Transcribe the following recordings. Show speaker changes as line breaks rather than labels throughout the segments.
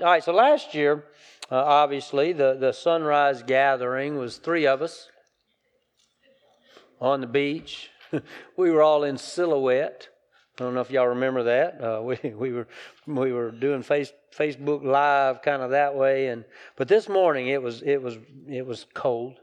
All right, so last year, uh, obviously, the, the sunrise gathering was three of us on the beach. we were all in silhouette. I don't know if y'all remember that. Uh, we we were we were doing face, Facebook Live kind of that way, and but this morning it was it was it was cold,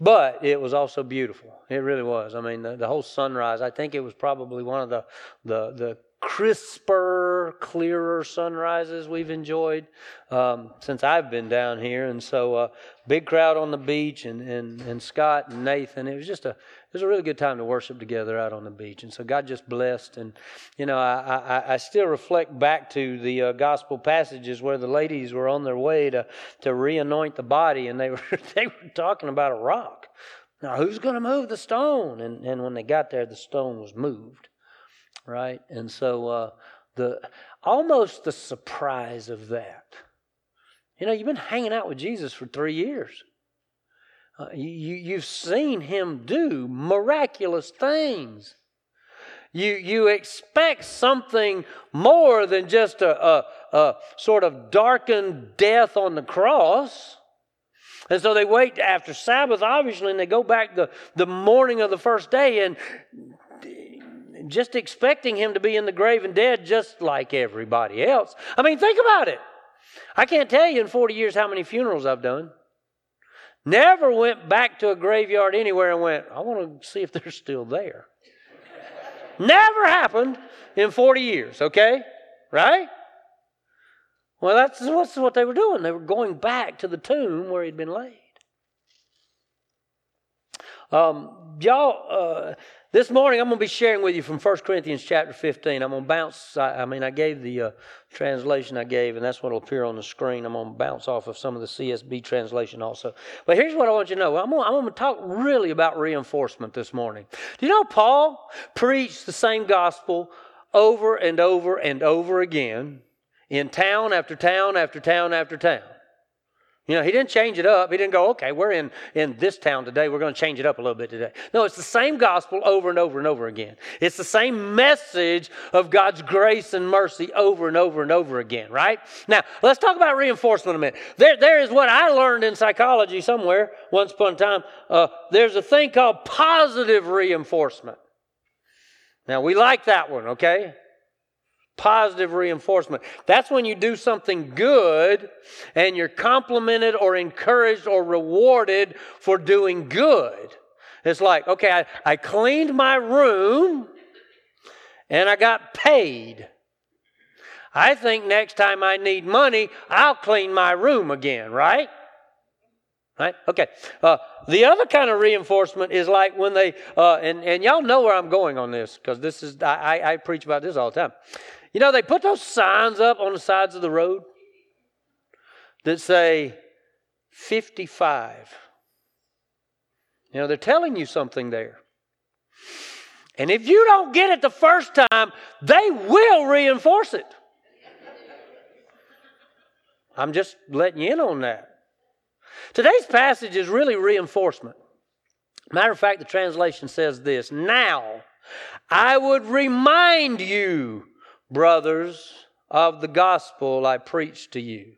but it was also beautiful. It really was. I mean, the, the whole sunrise. I think it was probably one of the the the crisper, clearer sunrises we've enjoyed um, since I've been down here. And so, uh, big crowd on the beach, and, and, and Scott and Nathan. It was just a it was a really good time to worship together out on the beach. And so, God just blessed. And you know, I I, I still reflect back to the uh, gospel passages where the ladies were on their way to to re-anoint the body, and they were they were talking about a rock. Now, who's going to move the stone? And and when they got there, the stone was moved right? And so uh, the almost the surprise of that. You know, you've been hanging out with Jesus for three years. Uh, you, you've seen him do miraculous things. You, you expect something more than just a, a, a sort of darkened death on the cross. And so they wait after Sabbath, obviously, and they go back the, the morning of the first day, and just expecting him to be in the grave and dead just like everybody else. I mean, think about it. I can't tell you in 40 years how many funerals I've done. Never went back to a graveyard anywhere and went, I want to see if they're still there. Never happened in 40 years, okay? Right? Well, that's, what they were doing. They were going back to the tomb where he'd been laid. Um, y'all, uh, this morning, I'm going to be sharing with you from 1 Corinthians chapter 15. I'm going to bounce, I, I mean, I gave the uh, translation I gave, and that's what will appear on the screen. I'm going to bounce off of some of the CSB translation also. But here's what I want you to know I'm going, I'm going to talk really about reinforcement this morning. Do you know Paul preached the same gospel over and over and over again in town after town after town after town? You know, he didn't change it up. He didn't go, okay, we're in, in this town today. We're going to change it up a little bit today. No, it's the same gospel over and over and over again. It's the same message of God's grace and mercy over and over and over again, right? Now, let's talk about reinforcement a minute. There, there is what I learned in psychology somewhere once upon a time. Uh, there's a thing called positive reinforcement. Now, we like that one, okay? Positive reinforcement. That's when you do something good and you're complimented or encouraged or rewarded for doing good. It's like, okay, I, I cleaned my room and I got paid. I think next time I need money, I'll clean my room again, right? Right? Okay. Uh, the other kind of reinforcement is like when they, uh, and, and y'all know where I'm going on this because this is, I, I, I preach about this all the time. You know, they put those signs up on the sides of the road that say 55. You know, they're telling you something there. And if you don't get it the first time, they will reinforce it. I'm just letting you in on that. Today's passage is really reinforcement. Matter of fact, the translation says this Now I would remind you brothers, of the gospel I preached to you.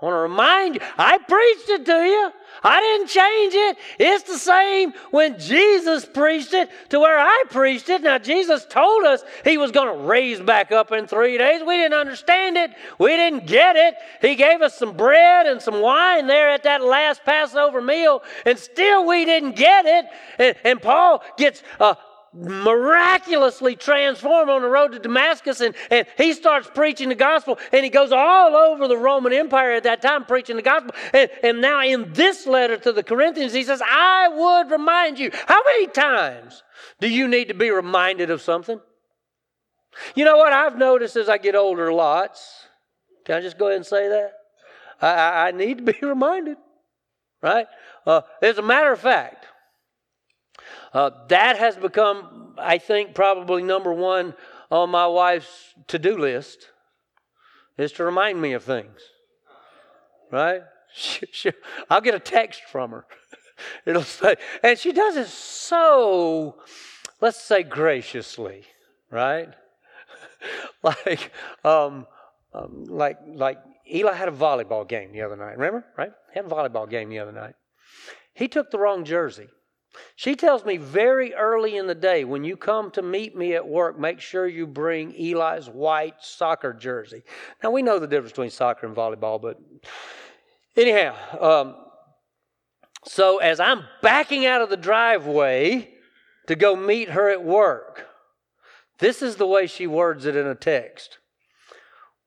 I want to remind you, I preached it to you. I didn't change it. It's the same when Jesus preached it to where I preached it. Now, Jesus told us he was going to raise back up in three days. We didn't understand it. We didn't get it. He gave us some bread and some wine there at that last Passover meal, and still we didn't get it. And, and Paul gets uh, miraculously transformed on the road to Damascus and, and he starts preaching the gospel and he goes all over the Roman Empire at that time preaching the gospel. And, and now in this letter to the Corinthians, he says, I would remind you. How many times do you need to be reminded of something? You know what I've noticed as I get older lots? Can I just go ahead and say that? I, I, I need to be reminded, right? Uh, as a matter of fact, uh, that has become, I think, probably number one on my wife's to do list is to remind me of things. Right? She, she, I'll get a text from her. It'll say, and she does it so, let's say, graciously, right? like, um, um, like like Eli had a volleyball game the other night. Remember, right? Had a volleyball game the other night. He took the wrong jersey. She tells me very early in the day, when you come to meet me at work, make sure you bring Eli's white soccer jersey. Now, we know the difference between soccer and volleyball, but anyhow, um, so as I'm backing out of the driveway to go meet her at work, this is the way she words it in a text.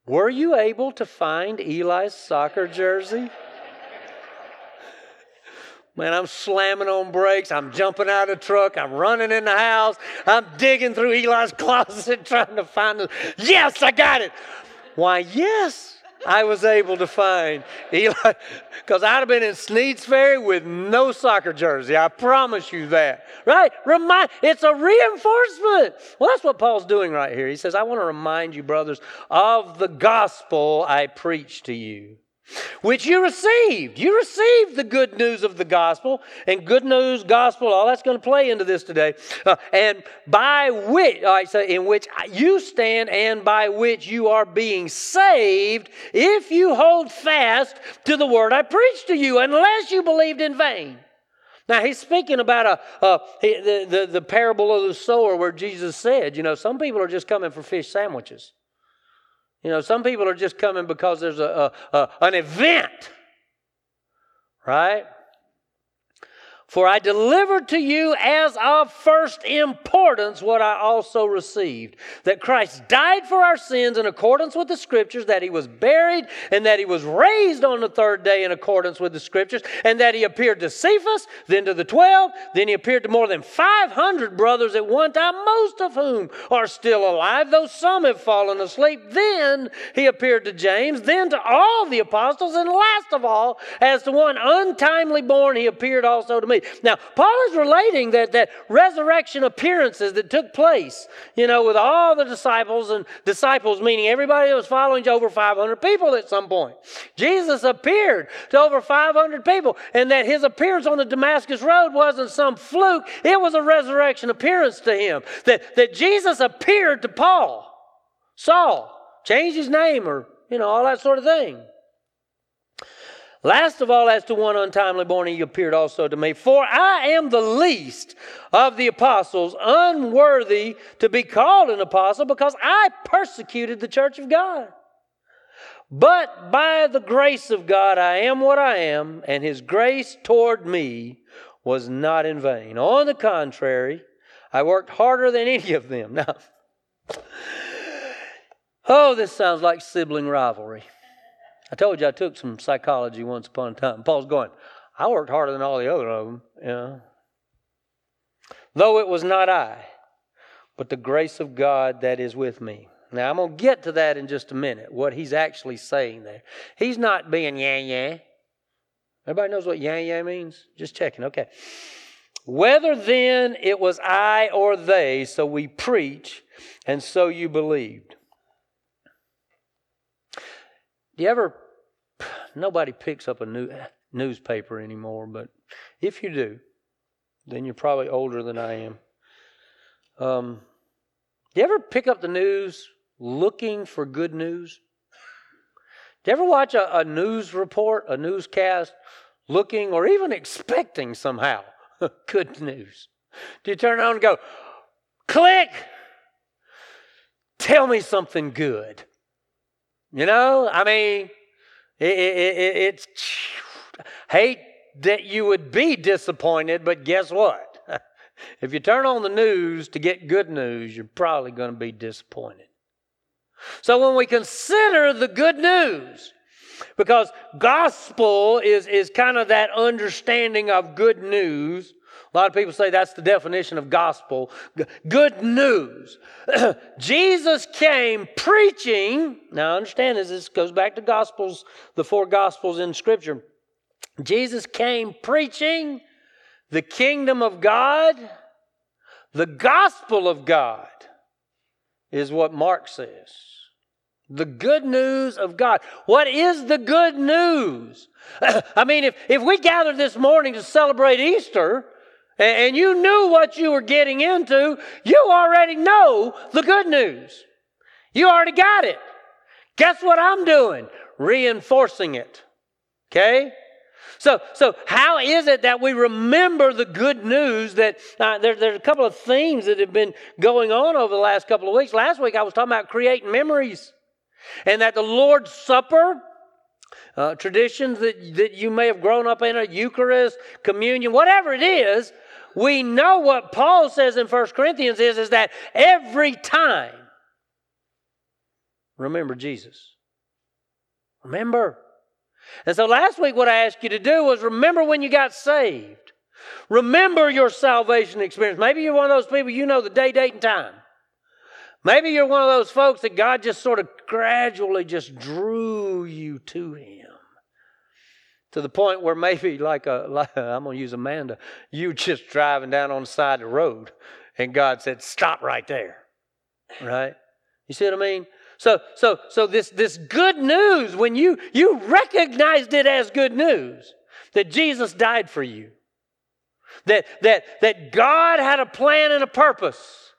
Were you able to find Eli's soccer jersey? Man, I'm slamming on brakes. I'm jumping out of the truck. I'm running in the house. I'm digging through Eli's closet trying to find it. Yes, I got it. Why, yes, I was able to find Eli, because I'd have been in Sneads Ferry with no soccer jersey. I promise you that. Right? Remind, it's a reinforcement. Well, that's what Paul's doing right here. He says, I want to remind you, brothers, of the gospel I preached to you which you received. You received the good news of the gospel, and good news, gospel, all that's going to play into this today. Uh, and by which, all right, so in which you stand, and by which you are being saved, if you hold fast to the word I preached to you, unless you believed in vain. Now he's speaking about a, a the, the the parable of the sower, where Jesus said, you know, some people are just coming for fish sandwiches. You know, some people are just coming because there's a, a, a an event, right? For I delivered to you as of first importance what I also received that Christ died for our sins in accordance with the Scriptures, that he was buried, and that he was raised on the third day in accordance with the Scriptures, and that he appeared to Cephas, then to the twelve, then he appeared to more than 500 brothers at one time, most of whom are still alive, though some have fallen asleep. Then he appeared to James, then to all the apostles, and last of all, as to one untimely born, he appeared also to me. Now, Paul is relating that, that resurrection appearances that took place, you know, with all the disciples and disciples, meaning everybody that was following over 500 people at some point. Jesus appeared to over 500 people, and that his appearance on the Damascus Road wasn't some fluke, it was a resurrection appearance to him. That, that Jesus appeared to Paul, Saul, changed his name, or, you know, all that sort of thing. Last of all, as to one untimely born, he appeared also to me. For I am the least of the apostles, unworthy to be called an apostle, because I persecuted the church of God. But by the grace of God, I am what I am, and his grace toward me was not in vain. On the contrary, I worked harder than any of them. Now, oh, this sounds like sibling rivalry. I told you I took some psychology once upon a time. Paul's going, I worked harder than all the other of them. You know? Though it was not I, but the grace of God that is with me. Now, I'm going to get to that in just a minute, what he's actually saying there. He's not being yeah, yeah. Everybody knows what yeah, yeah means? Just checking. Okay. Whether then it was I or they, so we preach, and so you believed. Do you ever nobody picks up a new, newspaper anymore, but if you do, then you're probably older than I am. Um, do you ever pick up the news looking for good news? Do you ever watch a, a news report, a newscast, looking or even expecting somehow good news? Do you turn on and go, click, tell me something good? You know, I mean, it, it, it, it's hate that you would be disappointed, but guess what? if you turn on the news to get good news, you're probably going to be disappointed. So when we consider the good news, because gospel is, is kind of that understanding of good news, a lot of people say that's the definition of gospel. Good news. Jesus came preaching. Now, understand this, this goes back to gospels, the four gospels in Scripture. Jesus came preaching the kingdom of God, the gospel of God, is what Mark says. The good news of God. What is the good news? I mean, if, if we gather this morning to celebrate Easter, and you knew what you were getting into, you already know the good news. You already got it. Guess what I'm doing? Reinforcing it. Okay? So, so how is it that we remember the good news that uh, there, there's a couple of themes that have been going on over the last couple of weeks. Last week I was talking about creating memories and that the Lord's Supper, uh, traditions that, that you may have grown up in, a Eucharist, communion, whatever it is, we know what Paul says in 1 Corinthians is, is that every time, remember Jesus. Remember. And so last week, what I asked you to do was remember when you got saved. Remember your salvation experience. Maybe you're one of those people, you know the day, date, and time. Maybe you're one of those folks that God just sort of gradually just drew you to Him. To the point where maybe, like, a, like I'm going to use Amanda, you just driving down on the side of the road and God said, Stop right there. Right? You see what I mean? So, so, so this, this good news, when you, you recognized it as good news, that Jesus died for you, that, that, that God had a plan and a purpose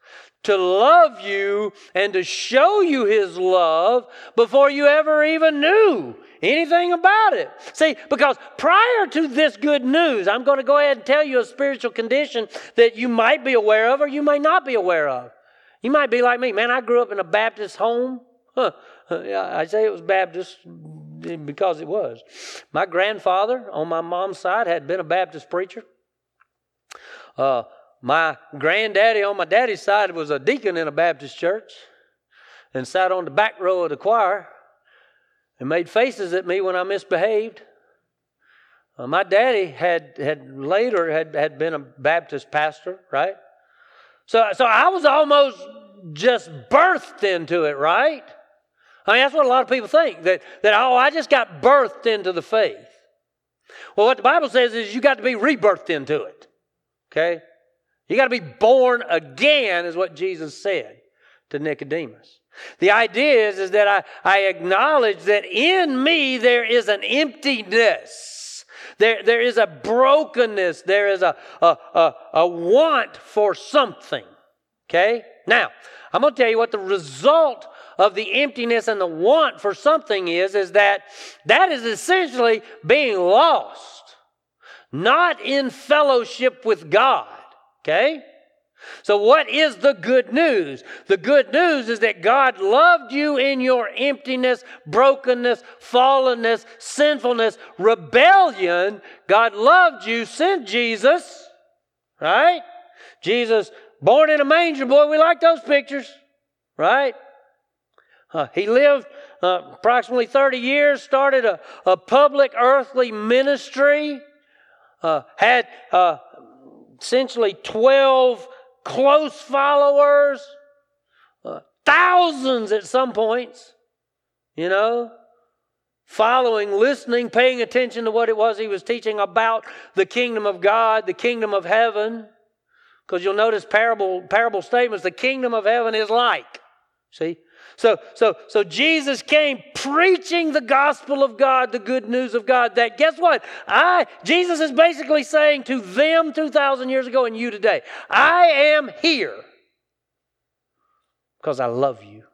to love you and to show you his love before you ever even knew anything about it. See, because prior to this good news, I'm going to go ahead and tell you a spiritual condition that you might be aware of or you may not be aware of. You might be like me, man, I grew up in a Baptist home. Huh. I say it was Baptist because it was. My grandfather on my mom's side had been a Baptist preacher. Uh, my granddaddy on my daddy's side was a deacon in a Baptist church and sat on the back row of the choir and made faces at me when I misbehaved. Uh, my daddy had, had later had, had been a Baptist pastor, right? So, so I was almost just birthed into it, right? I mean, that's what a lot of people think that, that, oh, I just got birthed into the faith. Well, what the Bible says is you got to be rebirthed into it. Okay? You got to be born again, is what Jesus said to Nicodemus. The idea is, is that I, I acknowledge that in me there is an emptiness. There, there is a brokenness. There is a, a, a, a want for something. Okay? Now, I'm going to tell you what the result of the emptiness and the want for something is, is that that is essentially being lost, not in fellowship with God. Okay? So, what is the good news? The good news is that God loved you in your emptiness, brokenness, fallenness, sinfulness, rebellion. God loved you, sent Jesus, right? Jesus, born in a manger, boy, we like those pictures, right? Uh, he lived uh, approximately 30 years, started a, a public earthly ministry, uh, had uh, essentially 12 close followers, uh, thousands at some points, you know, following, listening, paying attention to what it was he was teaching about the kingdom of God, the kingdom of heaven. Because you'll notice parable, parable statements the kingdom of heaven is like. See? So, so, so Jesus came preaching the gospel of God, the good news of God. That guess what? I Jesus is basically saying to them 2,000 years ago and you today, I am here because I love you.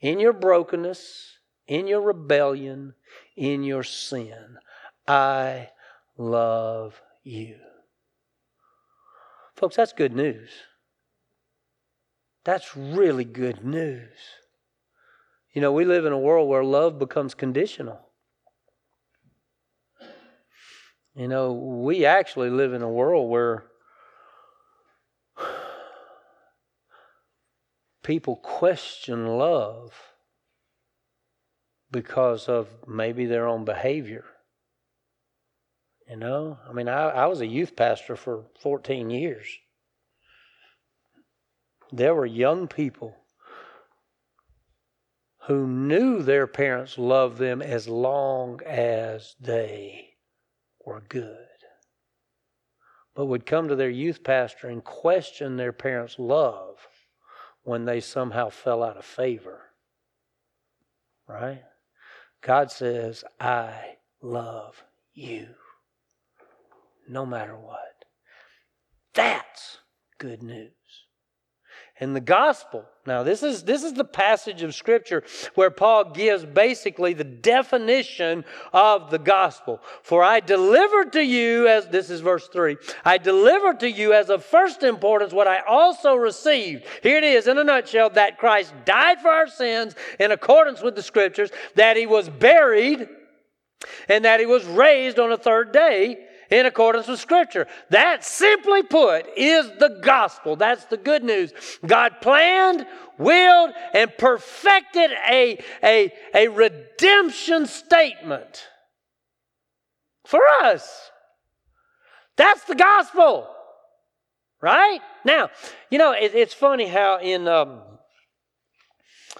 In your brokenness, in your rebellion, in your sin, I love you. Folks, that's good news. That's really good news. You know, we live in a world where love becomes conditional. You know, we actually live in a world where people question love because of maybe their own behavior. You know, I mean, I, I was a youth pastor for 14 years. There were young people who knew their parents loved them as long as they were good, but would come to their youth pastor and question their parents' love when they somehow fell out of favor. Right? God says, I love you no matter what. That's good news. And the gospel. Now, this is, this is the passage of Scripture where Paul gives basically the definition of the gospel. For I delivered to you, as this is verse 3, I delivered to you as of first importance what I also received. Here it is in a nutshell that Christ died for our sins in accordance with the Scriptures, that he was buried, and that he was raised on the third day in accordance with Scripture. That, simply put, is the gospel. That's the good news. God planned, willed, and perfected a, a, a redemption statement for us. That's the gospel. Right? Now, you know, it, it's funny how in um,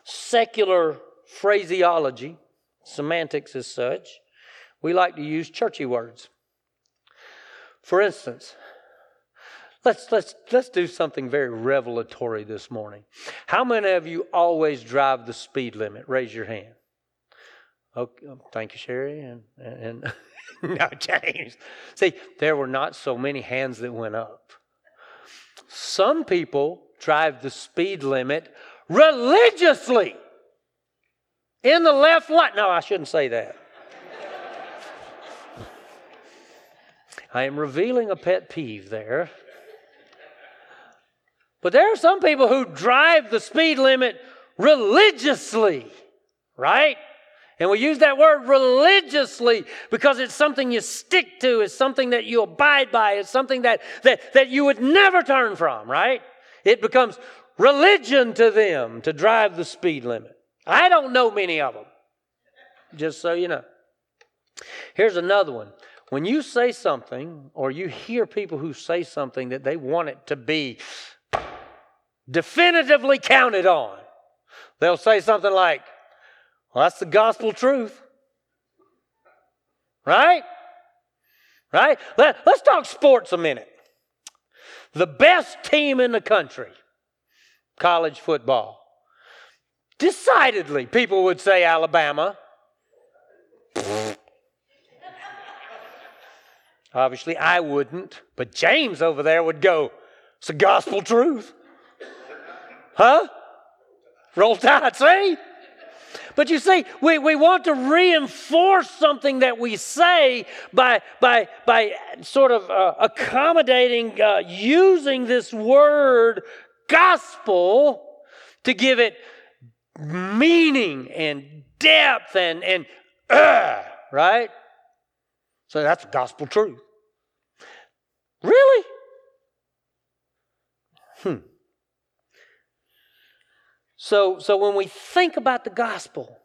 secular phraseology, semantics as such, we like to use churchy words. For instance, let's, let's, let's do something very revelatory this morning. How many of you always drive the speed limit? Raise your hand. Okay, oh, thank you, Sherry. And, and, no, James. See, there were not so many hands that went up. Some people drive the speed limit religiously in the left lane. No, I shouldn't say that. I am revealing a pet peeve there. But there are some people who drive the speed limit religiously, right? And we use that word religiously because it's something you stick to, it's something that you abide by, it's something that, that, that you would never turn from, right? It becomes religion to them to drive the speed limit. I don't know many of them, just so you know. Here's another one. When you say something, or you hear people who say something that they want it to be definitively counted on, they'll say something like, Well, that's the gospel truth. Right? Right? Let, let's talk sports a minute. The best team in the country, college football. Decidedly, people would say Alabama. Obviously, I wouldn't, but James over there would go, It's the gospel truth. Huh? Roll Tide, see? But you see, we, we want to reinforce something that we say by, by, by sort of uh, accommodating, uh, using this word gospel to give it meaning and depth and, and uh, right? So that's gospel truth. Really? Hmm. So, so when we think about the gospel,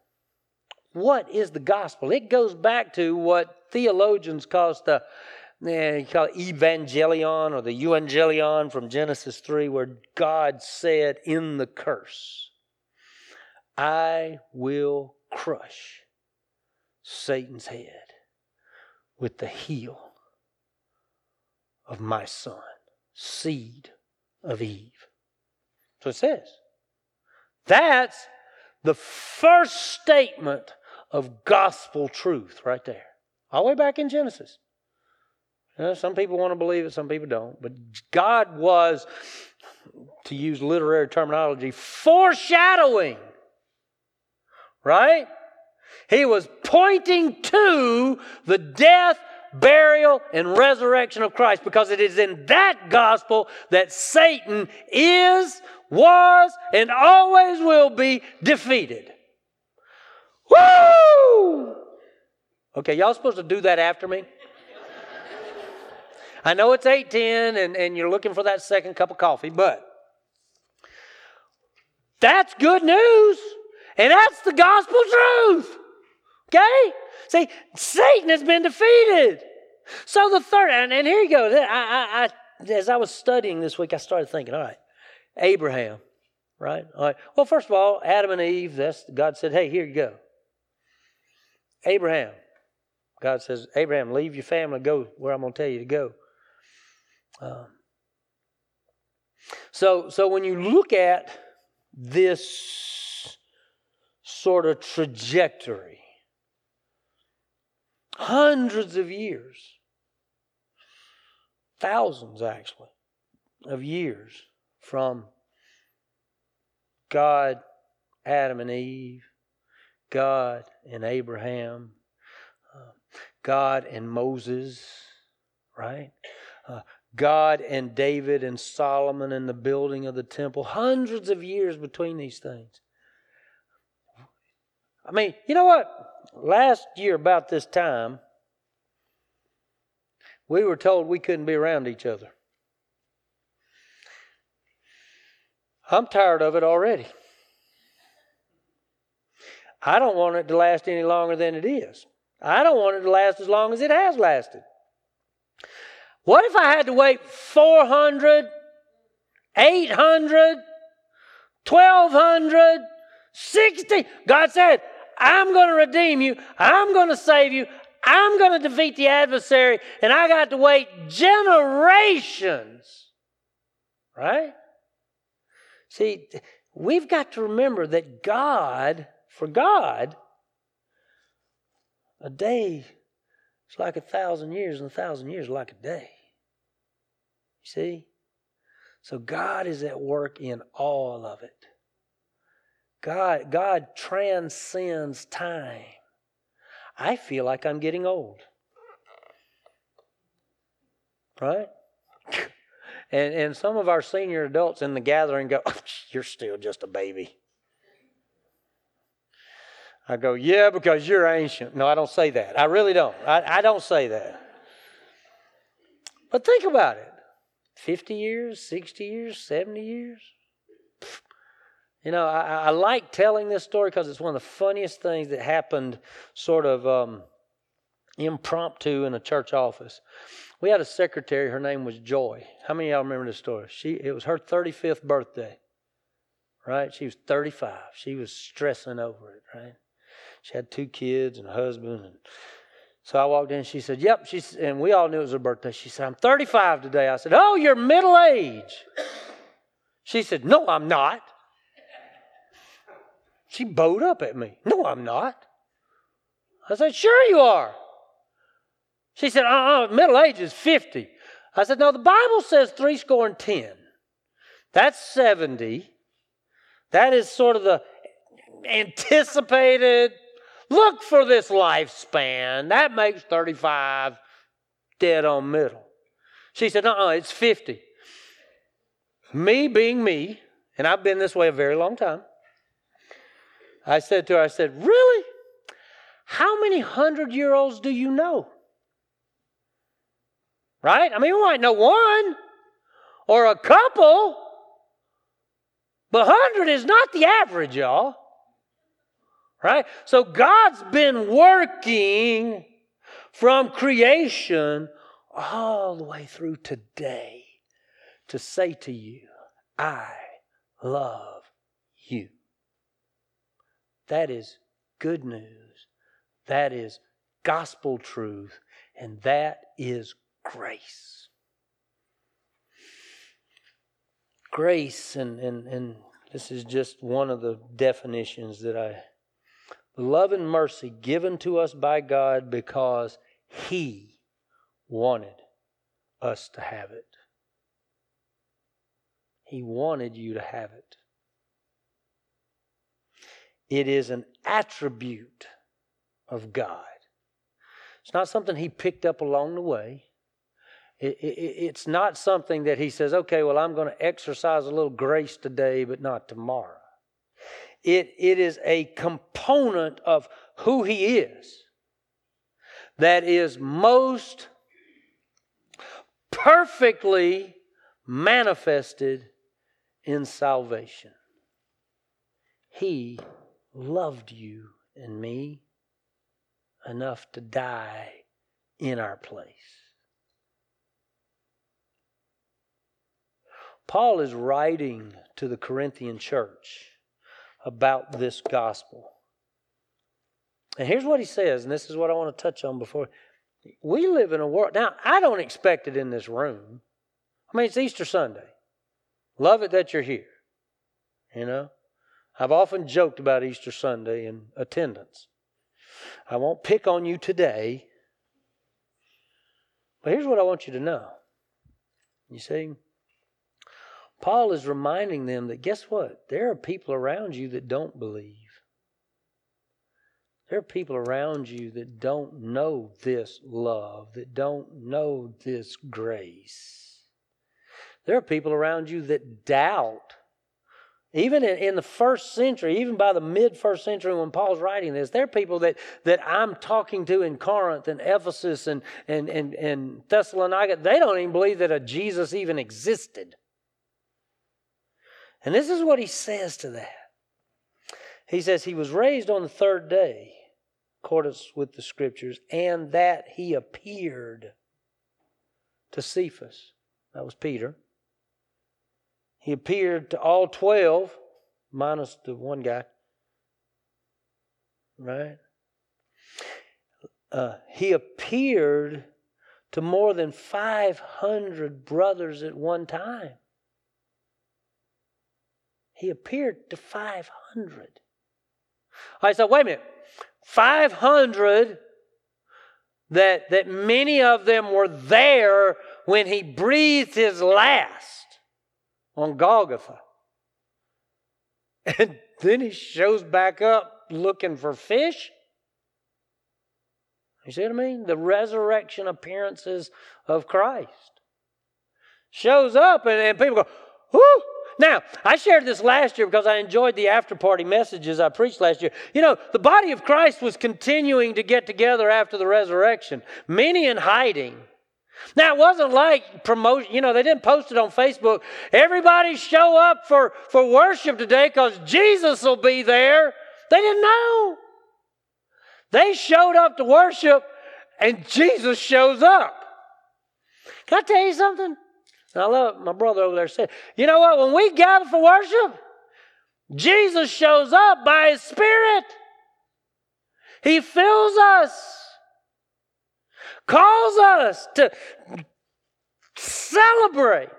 what is the gospel? It goes back to what theologians call the you call it evangelion or the evangelion from Genesis 3, where God said in the curse, I will crush Satan's head with the heel of my son, seed of Eve. So it says. That's the first statement of gospel truth right there. All the way back in Genesis. Some people want to believe it, some people don't. But God was, to use literary terminology, foreshadowing. Right? He was pointing to the death, burial, and resurrection of Christ because it is in that gospel that Satan is, was, and always will be defeated. Woo! Okay, y'all supposed to do that after me? I know it's 810 and, and you're looking for that second cup of coffee, but that's good news. And that's the gospel truth. Okay? See, Satan has been defeated. So the third, and, and here you go. I, I, I, as I was studying this week, I started thinking, all right, Abraham, right? All right. Well, first of all, Adam and Eve, that's God said, hey, here you go. Abraham, God says, Abraham, leave your family, go where I'm going to tell you to go. Um, so, so when you look at this sort of trajectory, hundreds of years, thousands actually, of years from God, Adam and Eve, God and Abraham, uh, God and Moses, right? Uh, God and David and Solomon and the building of the temple. Hundreds of years between these things. I mean, you know what? Last year, about this time, we were told we couldn't be around each other. I'm tired of it already. I don't want it to last any longer than it is. I don't want it to last as long as it has lasted. What if I had to wait 400, 800, 1200, 60? God said, I'm going to redeem you. I'm going to save you. I'm going to defeat the adversary. And I got to wait generations. Right? See, we've got to remember that God, for God, a day is like a thousand years, and a thousand years like a day. You see? So God is at work in all of it. God, God transcends time. I feel like I'm getting old. Right? And, and some of our senior adults in the gathering go, oh, You're still just a baby. I go, Yeah, because you're ancient. No, I don't say that. I really don't. I, I don't say that. But think about it 50 years, 60 years, 70 years. You know, I, I like telling this story because it's one of the funniest things that happened sort of um, impromptu in a church office. We had a secretary, her name was Joy. How many of y'all remember this story? She it was her 35th birthday. Right? She was 35. She was stressing over it, right? She had two kids and a husband and so I walked in. She said, "Yep." She and we all knew it was her birthday. She said, "I'm 35 today." I said, "Oh, you're middle age." She said, "No, I'm not." She bowed up at me. "No, I'm not." I said, "Sure you are." She said, uh uh middle age is 50. I said, no, the Bible says three score and ten. That's 70. That is sort of the anticipated look for this lifespan. That makes 35 dead on middle. She said, uh uh it's 50. Me being me, and I've been this way a very long time, I said to her, I said, Really? How many hundred year olds do you know? Right? I mean, we might know one or a couple, but 100 is not the average, y'all. Right? So God's been working from creation all the way through today to say to you, I love you. That is good news. That is gospel truth. And that is grace. Grace, and, and, and this is just one of the definitions that I love and mercy given to us by God because He wanted us to have it. He wanted you to have it. It is an attribute of God. It's not something He picked up along the way. It, it, it's not something that he says, okay, well, I'm going to exercise a little grace today, but not tomorrow. It, it is a component of who he is that is most perfectly manifested in salvation. He loved you and me enough to die in our place. Paul is writing to the Corinthian church about this gospel. And here's what he says, and this is what I want to touch on before. We live in a world. Now, I don't expect it in this room. I mean, it's Easter Sunday. Love it that you're here. You know? I've often joked about Easter Sunday and attendance. I won't pick on you today. But here's what I want you to know. You see, Paul is reminding them that guess what? There are people around you that don't believe. There are people around you that don't know this love, that don't know this grace. There are people around you that doubt. Even in, in the first century, even by the mid first century when Paul's writing this, there are people that, that I'm talking to in Corinth and Ephesus and, and, and, and Thessalonica. They don't even believe that a Jesus even existed. And this is what he says to that. He says, He was raised on the third day accordance with the scriptures, and that he appeared to Cephas. That was Peter. He appeared to all 12, minus the one guy. Right? Uh, he appeared to more than 500 brothers at one time. He appeared to 500. I said, wait a minute. 500 that, that many of them were there when he breathed his last on Golgotha. And then he shows back up looking for fish. You see what I mean? The resurrection appearances of Christ. Shows up and, and people go, whoo, now, I shared this last year because I enjoyed the after party messages I preached last year. You know, the body of Christ was continuing to get together after the resurrection, many in hiding. Now, it wasn't like promotion, you know, they didn't post it on Facebook. Everybody show up for, for worship today because Jesus will be there. They didn't know. They showed up to worship and Jesus shows up. Can I tell you something? I love my brother over there said, you know what? When we gather for worship, Jesus shows up by his Spirit. He fills us, calls us to celebrate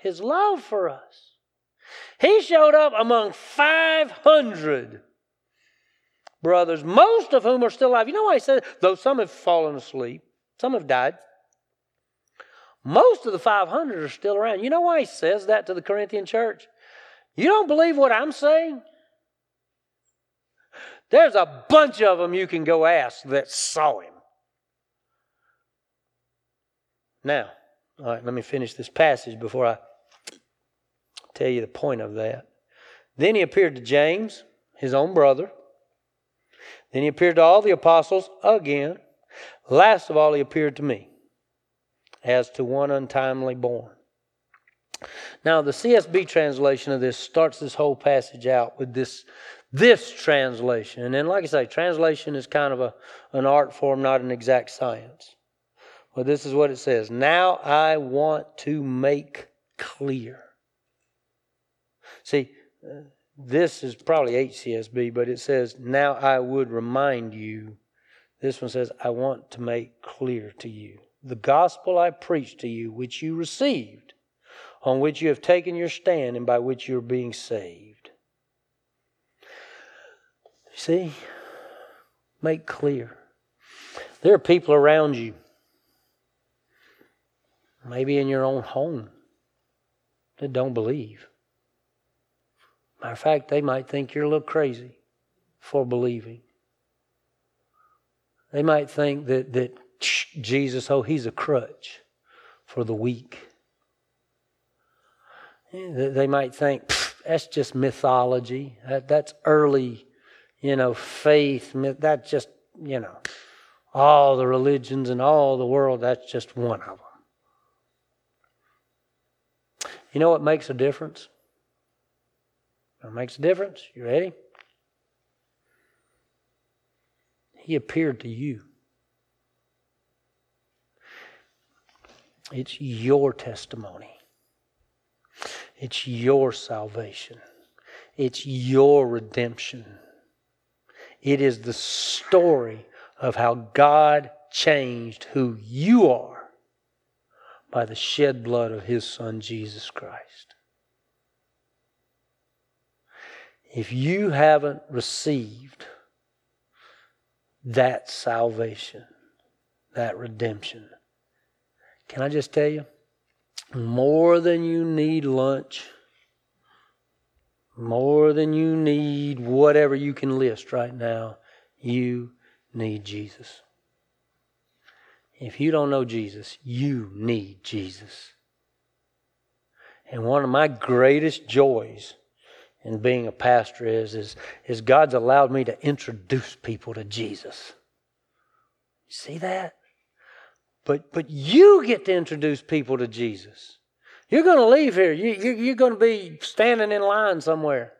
his love for us. He showed up among 500 brothers, most of whom are still alive. You know why he said, though some have fallen asleep, some have died. Most of the 500 are still around. You know why he says that to the Corinthian church? You don't believe what I'm saying? There's a bunch of them you can go ask that saw him. Now, all right, let me finish this passage before I tell you the point of that. Then he appeared to James, his own brother. Then he appeared to all the apostles again. Last of all, he appeared to me as to one untimely born. Now, the CSB translation of this starts this whole passage out with this, this translation. And then, like I say, translation is kind of a, an art form, not an exact science. But this is what it says Now I want to make clear. See, this is probably HCSB, but it says, Now I would remind you. This one says, I want to make clear to you the gospel I preached to you, which you received, on which you have taken your stand, and by which you are being saved. See? Make clear. There are people around you, maybe in your own home, that don't believe. Matter of fact, they might think you're a little crazy for believing. They might think that, that Jesus, oh, he's a crutch for the weak. Eh, they might think that's just mythology. That, that's early, you know, faith. That's just, you know, all the religions and all the world. That's just one of them. You know what makes a difference? What makes a difference? You ready? He appeared to you. It's your testimony. It's your salvation. It's your redemption. It is the story of how God changed who you are by the shed blood of His Son, Jesus Christ. If you haven't received that salvation, that redemption, can I just tell you? more than you need lunch, more than you need whatever you can list right now, you need Jesus. If you don't know Jesus, you need Jesus. And one of my greatest joys in being a pastor is, is, is God's allowed me to introduce people to Jesus. See that? But, but you get to introduce people to Jesus. You're going to leave here. You, you, you're going to be standing in line somewhere.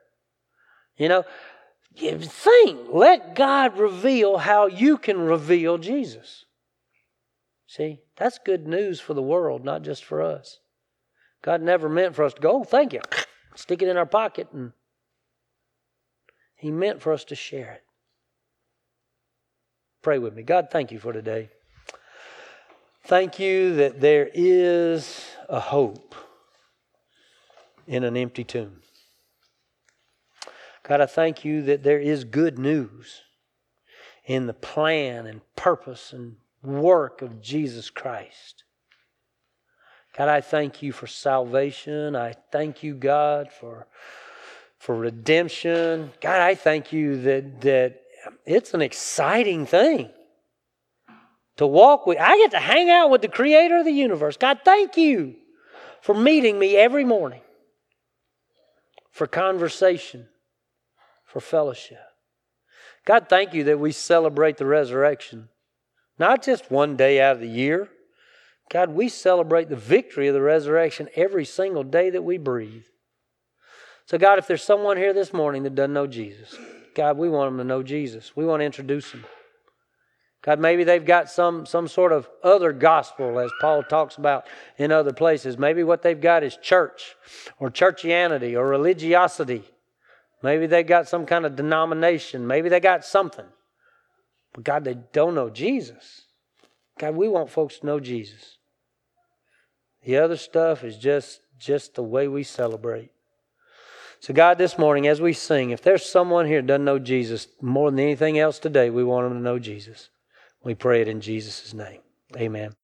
You know, think, let God reveal how you can reveal Jesus. See, that's good news for the world, not just for us. God never meant for us to go, oh, thank you, stick it in our pocket. And He meant for us to share it. Pray with me. God, thank you for today. Thank you that there is a hope in an empty tomb. God, I thank you that there is good news in the plan and purpose and work of Jesus Christ. God, I thank you for salvation. I thank you, God, for, for redemption. God, I thank you that, that it's an exciting thing to walk with. I get to hang out with the creator of the universe. God, thank you for meeting me every morning, for conversation, for fellowship. God, thank you that we celebrate the resurrection, not just one day out of the year. God, we celebrate the victory of the resurrection every single day that we breathe. So, God, if there's someone here this morning that doesn't know Jesus, God, we want them to know Jesus. We want to introduce them. God, maybe they've got some, some sort of other gospel, as Paul talks about in other places. Maybe what they've got is church or churchianity or religiosity. Maybe they've got some kind of denomination. Maybe they got something. But God, they don't know Jesus. God, we want folks to know Jesus. The other stuff is just, just the way we celebrate. So, God, this morning as we sing, if there's someone here that doesn't know Jesus more than anything else today, we want them to know Jesus. We pray it in Jesus' name. Amen.